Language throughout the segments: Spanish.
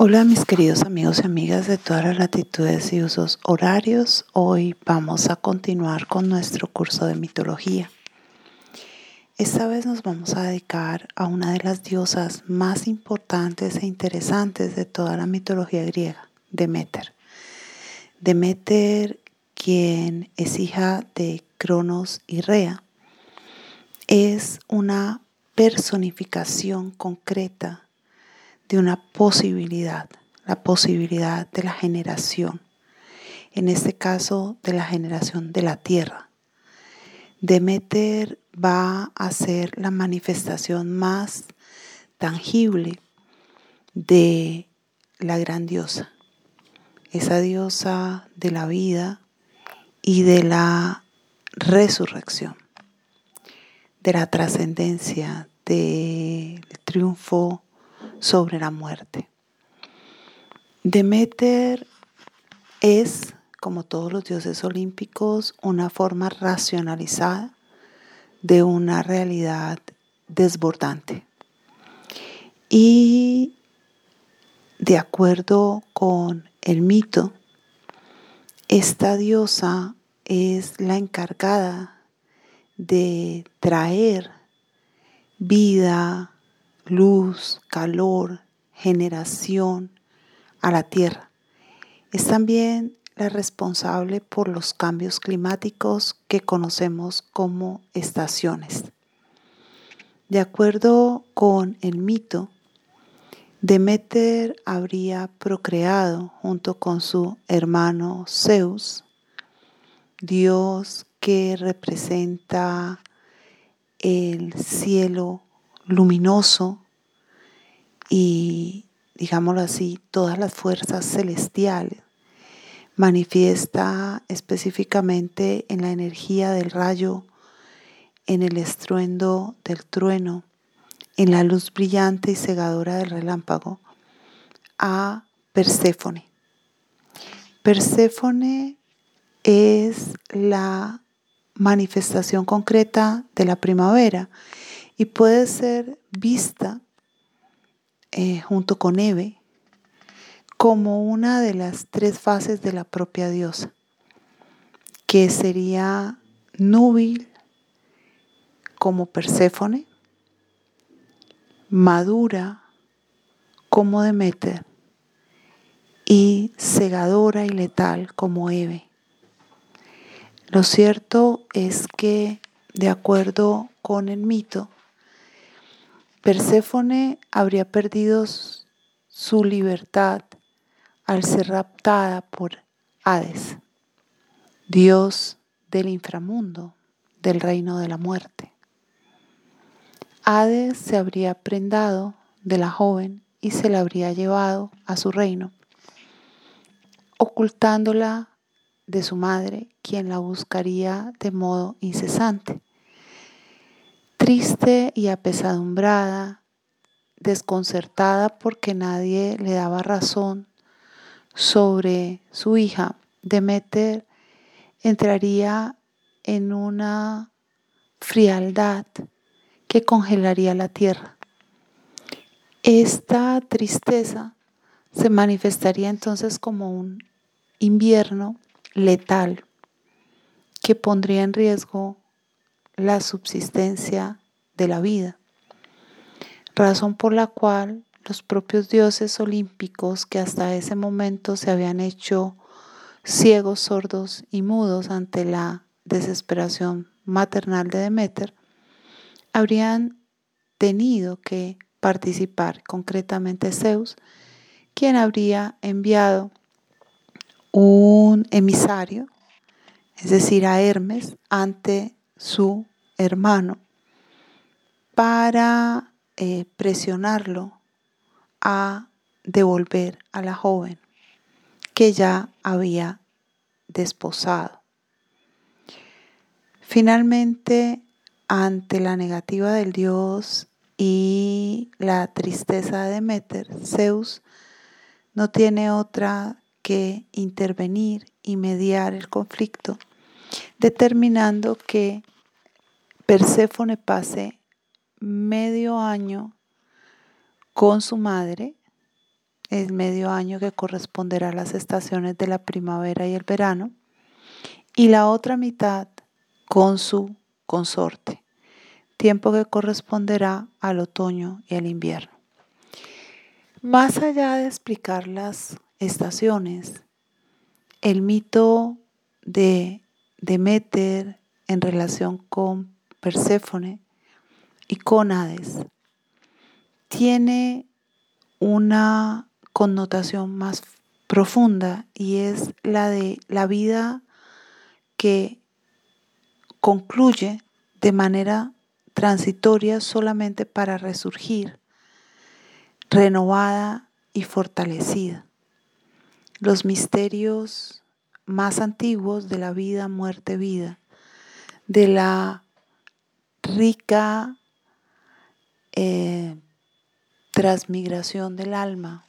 Hola mis queridos amigos y amigas de todas las latitudes y usos horarios. Hoy vamos a continuar con nuestro curso de mitología. Esta vez nos vamos a dedicar a una de las diosas más importantes e interesantes de toda la mitología griega, Demeter. Demeter, quien es hija de Cronos y Rea, es una personificación concreta de una posibilidad, la posibilidad de la generación, en este caso de la generación de la tierra. Demeter va a ser la manifestación más tangible de la gran diosa, esa diosa de la vida y de la resurrección, de la trascendencia, del triunfo sobre la muerte. Demeter es, como todos los dioses olímpicos, una forma racionalizada de una realidad desbordante. Y de acuerdo con el mito, esta diosa es la encargada de traer vida, luz, calor, generación a la Tierra. Es también la responsable por los cambios climáticos que conocemos como estaciones. De acuerdo con el mito, Demeter habría procreado junto con su hermano Zeus, dios que representa el cielo luminoso y, digámoslo así, todas las fuerzas celestiales. Manifiesta específicamente en la energía del rayo, en el estruendo del trueno, en la luz brillante y cegadora del relámpago, a Perséfone. Perséfone es la manifestación concreta de la primavera y puede ser vista eh, junto con Eve como una de las tres fases de la propia diosa, que sería núbil como Perséfone, madura como Demeter y cegadora y letal como Eve. Lo cierto es que, de acuerdo con el mito, Perséfone habría perdido su libertad al ser raptada por Hades, dios del inframundo, del reino de la muerte. Hades se habría prendado de la joven y se la habría llevado a su reino, ocultándola de su madre, quien la buscaría de modo incesante triste y apesadumbrada, desconcertada porque nadie le daba razón sobre su hija, Demeter entraría en una frialdad que congelaría la tierra. Esta tristeza se manifestaría entonces como un invierno letal que pondría en riesgo la subsistencia de la vida, razón por la cual los propios dioses olímpicos que hasta ese momento se habían hecho ciegos, sordos y mudos ante la desesperación maternal de Demeter, habrían tenido que participar, concretamente Zeus, quien habría enviado un emisario, es decir, a Hermes, ante su hermano para eh, presionarlo a devolver a la joven que ya había desposado. Finalmente, ante la negativa del dios y la tristeza de Demeter, Zeus no tiene otra que intervenir y mediar el conflicto determinando que Perséfone pase medio año con su madre el medio año que corresponderá a las estaciones de la primavera y el verano, y la otra mitad con su consorte, tiempo que corresponderá al otoño y al invierno. Más allá de explicar las estaciones, el mito de Demeter en relación con Perséfone y con Hades tiene una connotación más profunda y es la de la vida que concluye de manera transitoria solamente para resurgir, renovada y fortalecida. Los misterios más antiguos de la vida, muerte, vida, de la rica eh, transmigración del alma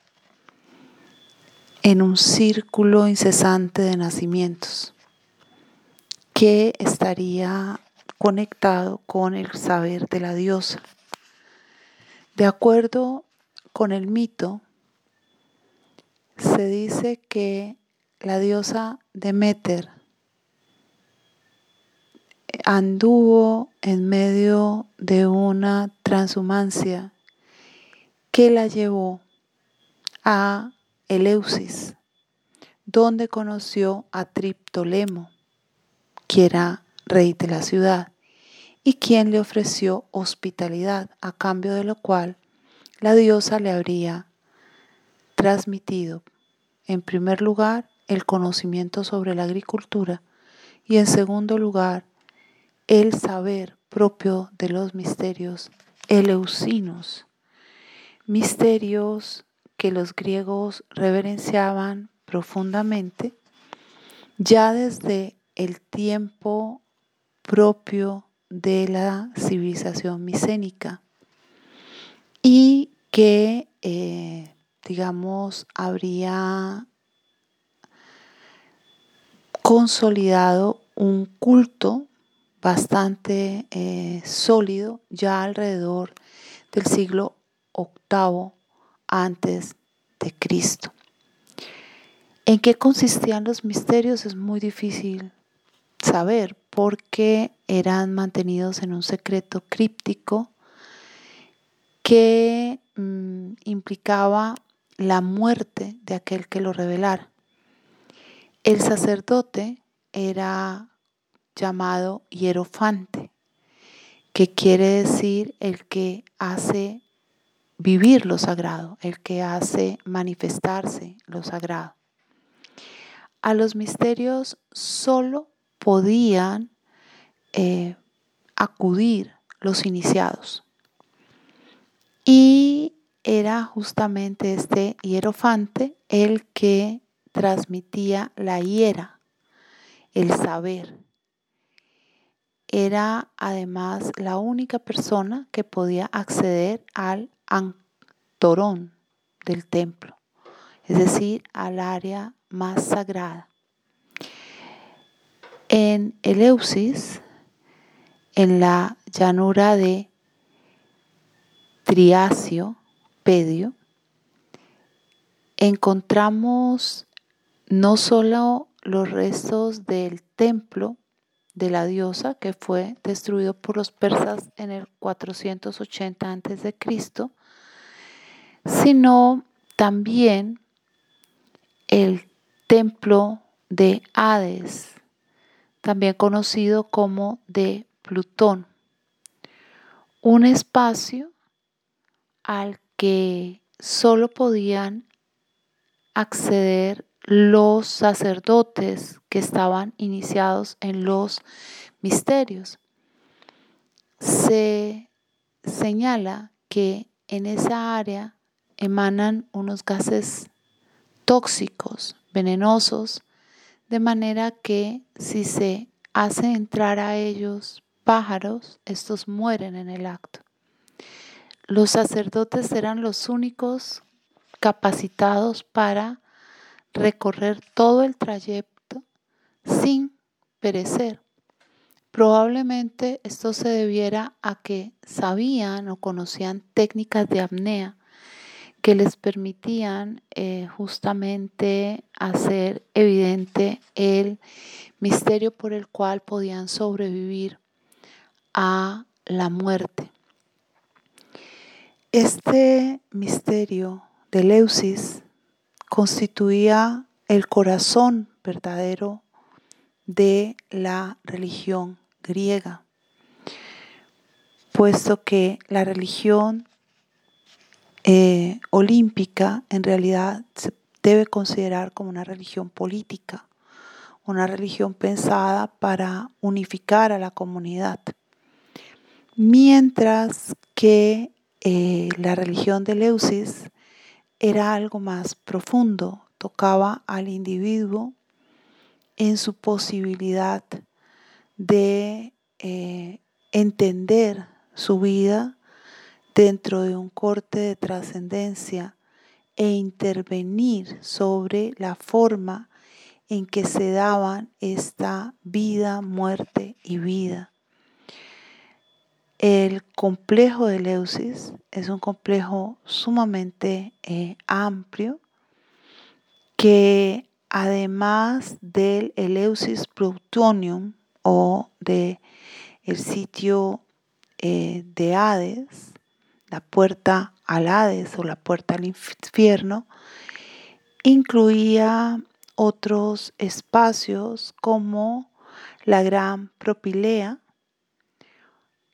en un círculo incesante de nacimientos que estaría conectado con el saber de la diosa. De acuerdo con el mito, se dice que la diosa Demeter anduvo en medio de una transhumancia que la llevó a Eleusis, donde conoció a Triptolemo, que era rey de la ciudad, y quien le ofreció hospitalidad, a cambio de lo cual la diosa le habría transmitido, en primer lugar, el conocimiento sobre la agricultura y en segundo lugar, el saber propio de los misterios eleusinos, misterios que los griegos reverenciaban profundamente ya desde el tiempo propio de la civilización micénica. Y que, eh, digamos, habría consolidado un culto bastante eh, sólido ya alrededor del siglo VIII antes de Cristo. ¿En qué consistían los misterios? Es muy difícil saber porque eran mantenidos en un secreto críptico que mm, implicaba la muerte de aquel que lo revelara. El sacerdote era llamado hierofante, que quiere decir el que hace vivir lo sagrado, el que hace manifestarse lo sagrado. A los misterios solo podían eh, acudir los iniciados. Y era justamente este hierofante el que transmitía la hiera, el saber. Era además la única persona que podía acceder al antorón del templo, es decir, al área más sagrada. En Eleusis, en la llanura de Triacio, Pedio, encontramos no solo los restos del templo de la diosa que fue destruido por los persas en el 480 a.C., sino también el templo de Hades, también conocido como de Plutón, un espacio al que solo podían acceder los sacerdotes que estaban iniciados en los misterios. Se señala que en esa área emanan unos gases tóxicos, venenosos, de manera que si se hace entrar a ellos pájaros, estos mueren en el acto. Los sacerdotes eran los únicos capacitados para recorrer todo el trayecto sin perecer. Probablemente esto se debiera a que sabían o conocían técnicas de apnea que les permitían eh, justamente hacer evidente el misterio por el cual podían sobrevivir a la muerte. Este misterio de Leusis constituía el corazón verdadero de la religión griega, puesto que la religión eh, olímpica en realidad se debe considerar como una religión política, una religión pensada para unificar a la comunidad. Mientras que eh, la religión de Leusis era algo más profundo, tocaba al individuo en su posibilidad de eh, entender su vida dentro de un corte de trascendencia e intervenir sobre la forma en que se daban esta vida, muerte y vida. El complejo de Leusis es un complejo sumamente eh, amplio que además del Eleusis Plutonium o de el sitio eh, de Hades, la puerta al Hades o la puerta al infierno, incluía otros espacios como la gran propilea,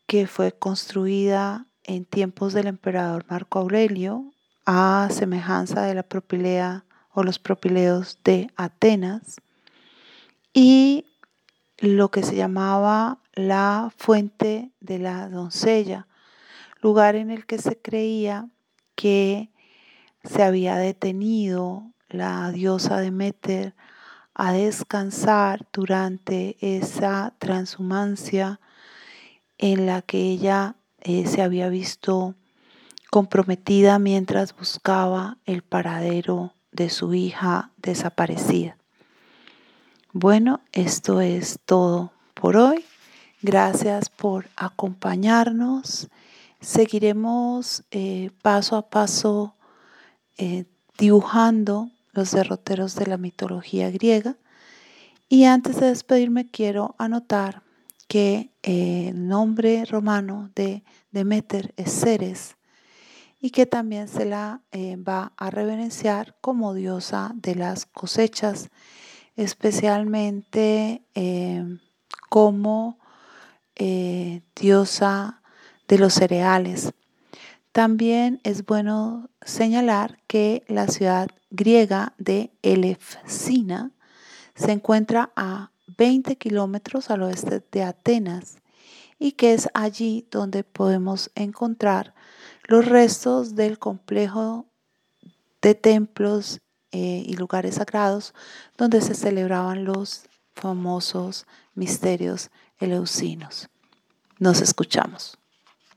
que fue construida en tiempos del emperador Marco Aurelio, a semejanza de la propilea o los propileos de Atenas, y lo que se llamaba la fuente de la doncella, lugar en el que se creía que se había detenido la diosa Demeter a descansar durante esa transhumancia en la que ella eh, se había visto comprometida mientras buscaba el paradero de su hija desaparecida. Bueno, esto es todo por hoy. Gracias por acompañarnos Seguiremos eh, paso a paso eh, dibujando los derroteros de la mitología griega. Y antes de despedirme quiero anotar que eh, el nombre romano de Demeter es Ceres y que también se la va a reverenciar como diosa de las cosechas, especialmente como diosa de los cereales. También es bueno señalar que la ciudad griega de Elefsina se encuentra a 20 kilómetros al oeste de Atenas y que es allí donde podemos encontrar los restos del complejo de templos eh, y lugares sagrados donde se celebraban los famosos misterios eleusinos. Nos escuchamos.